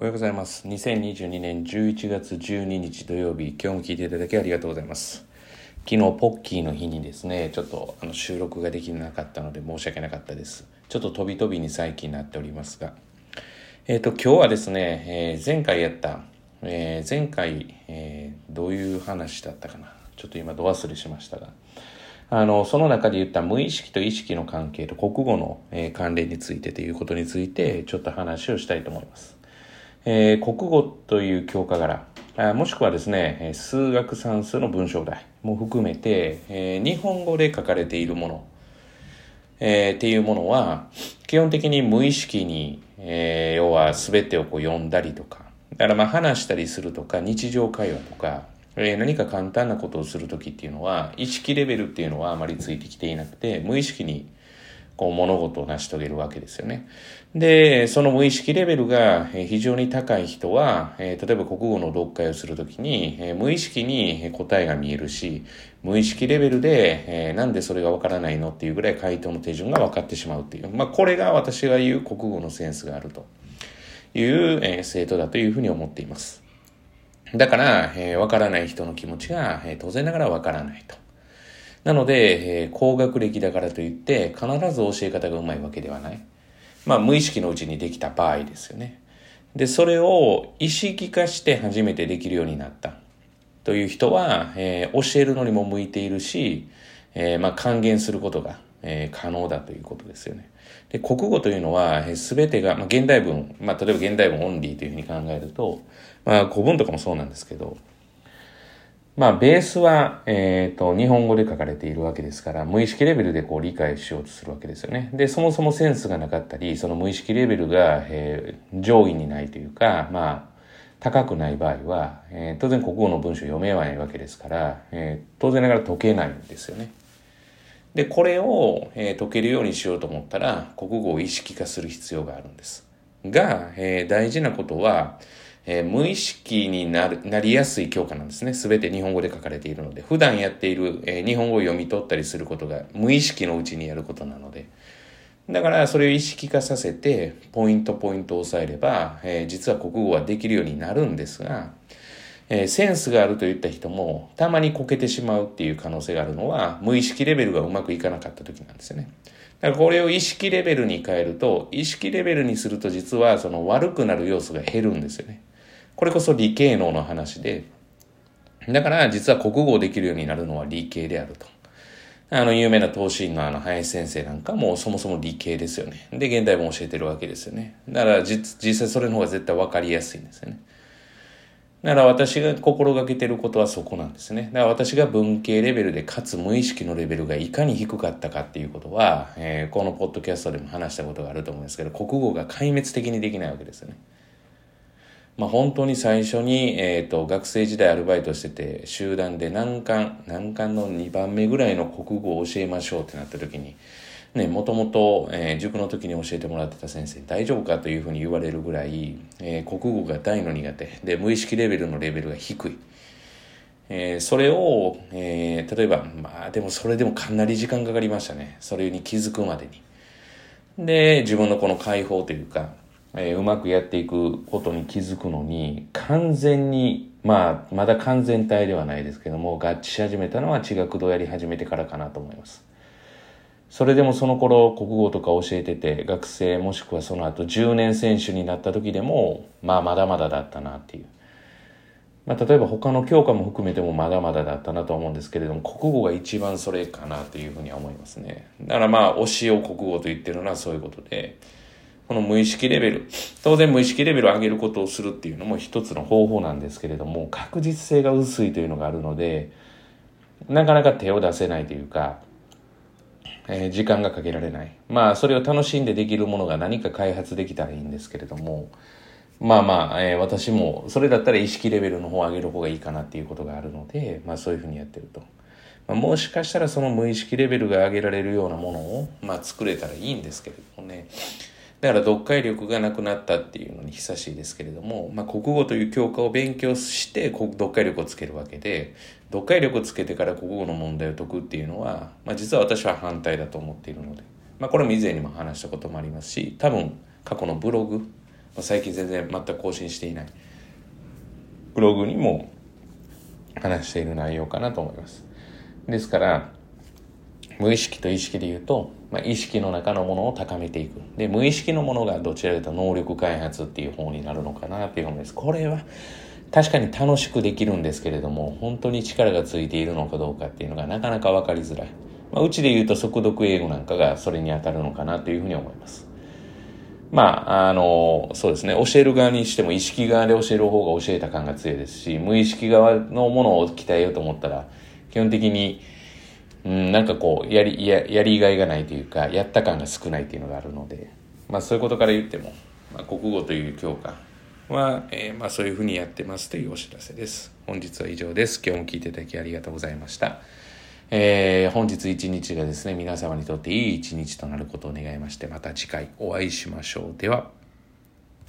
おはようございます。2022年11月12日土曜日、今日も聞いていただきありがとうございます。昨日、ポッキーの日にですね、ちょっとあの収録ができなかったので申し訳なかったです。ちょっと飛び飛びに最近なっておりますが。えっ、ー、と、今日はですね、えー、前回やった、えー、前回、えどういう話だったかな。ちょっと今、ど忘れしましたが。あの、その中で言った無意識と意識の関係と国語の、え関連についてということについて、ちょっと話をしたいと思います。えー、国語という教科柄あもしくはですね数学算数の文章題も含めて、えー、日本語で書かれているもの、えー、っていうものは基本的に無意識に、えー、要は全てをこう読んだりとかだからまあ話したりするとか日常会話とか、えー、何か簡単なことをする時っていうのは意識レベルっていうのはあまりついてきていなくて無意識にこう物事を成し遂げるわけですよね。で、その無意識レベルが非常に高い人は、例えば国語の読解をするときに、無意識に答えが見えるし、無意識レベルで、なんでそれがわからないのっていうぐらい回答の手順が分かってしまうっていう。まあ、これが私が言う国語のセンスがあるという、生徒だというふうに思っています。だから、わからない人の気持ちが、当然ながらわからないと。なので、えー、高学歴だからといって、必ず教え方がうまいわけではない。まあ、無意識のうちにできた場合ですよね。で、それを意識化して初めてできるようになったという人は、えー、教えるのにも向いているし、えー、まあ、還元することが、えー、可能だということですよね。で、国語というのは、す、べ、てが、まあ、現代文、まあ、例えば現代文オンリーというふうに考えると、まあ、古文とかもそうなんですけど、まあ、ベースは、えっ、ー、と、日本語で書かれているわけですから、無意識レベルでこう理解しようとするわけですよね。で、そもそもセンスがなかったり、その無意識レベルが、えー、上位にないというか、まあ、高くない場合は、えー、当然国語の文章読めないわけですから、えー、当然ながら解けないんですよね。で、これを、え、解けるようにしようと思ったら、国語を意識化する必要があるんです。が、え、大事なことは、えー、無意識になるなりやすい教科なんですね。すべて日本語で書かれているので、普段やっている、えー、日本語を読み取ったりすることが無意識のうちにやることなので、だからそれを意識化させて、ポイントポイントを押さえれば、えー、実は国語はできるようになるんですが、え、センスがあるといった人も、たまにこけてしまうっていう可能性があるのは、無意識レベルがうまくいかなかった時なんですよね。だからこれを意識レベルに変えると、意識レベルにすると実はその悪くなる要素が減るんですよね。これこそ理系能の話で、だから実は国語できるようになるのは理系であると。あの、有名な東進のあの、林先生なんかもそもそも理系ですよね。で、現代も教えてるわけですよね。だから実、実際それの方が絶対分かりやすいんですよね。だから私が心がけてることはそこなんですね。だから私が文系レベルでかつ無意識のレベルがいかに低かったかっていうことは、えー、このポッドキャストでも話したことがあると思うんですけど、国語が壊滅的にできないわけですよね。まあ、本当に最初に、えーと、学生時代アルバイトしてて集団で難関難関の2番目ぐらいの国語を教えましょうってなった時にねもともと、え、塾の時に教えてもらってた先生大丈夫かというふうに言われるぐらい、えー、国語が大の苦手で無意識レベルのレベルが低い。えー、それを、えー、例えば、まあでもそれでもかなり時間かかりましたね。それに気づくまでに。で、自分のこの解放というか、えー、うまくやっていくことに気づくのに、完全に、まあ、まだ完全体ではないですけども、合致し始めたのは地学堂やり始めてからかなと思います。それでもその頃国語とか教えてて、学生もしくはその後10年選手になった時でも、まあまだまだだったなっていう。まあ例えば他の教科も含めてもまだまだだったなと思うんですけれども、国語が一番それかなというふうには思いますね。だからまあ教えを国語と言ってるのはそういうことで、この無意識レベル、当然無意識レベルを上げることをするっていうのも一つの方法なんですけれども、確実性が薄いというのがあるので、なかなか手を出せないというか、えー、時間がかけられない。まあ、それを楽しんでできるものが何か開発できたらいいんですけれども、まあまあ、えー、私も、それだったら意識レベルの方を上げる方がいいかなっていうことがあるので、まあそういうふうにやってると。まあ、もしかしたらその無意識レベルが上げられるようなものを、まあ作れたらいいんですけれどもね。だから読解力がなくなったっていうのに久しいですけれども、まあ、国語という教科を勉強して読解力をつけるわけで、読解力をつけてから国語の問題を解くっていうのは、まあ、実は私は反対だと思っているので、まあ、これも以前にも話したこともありますし、多分過去のブログ、最近全然全く更新していないブログにも話している内容かなと思います。ですから無意識と意識で言うと、まあ、意識の中のものを高めていく。で無意識のものがどちらかというと能力開発っていう方になるのかなっていう思いです。これは確かに楽しくできるんですけれども本当に力がついているのかどうかっていうのがなかなか分かりづらい、まあ、うちで言うと速読英語なんかがそれに当たるのかなというふうに思います。まあ、あの、そうですね。教える側にしても意識側で教える方が教えた感が強いですし、無意識側のものを鍛えようと思ったら、基本的に、うん、なんかこう、やり、や、やりがいがないというか、やった感が少ないというのがあるので、まあそういうことから言っても、まあ、国語という教科は、えー、まあそういうふうにやってますというお知らせです。本日は以上です。今日も聞いていただきありがとうございました。えー、本日一日がですね、皆様にとっていい一日となることを願いまして、また次回お会いしましょう。では。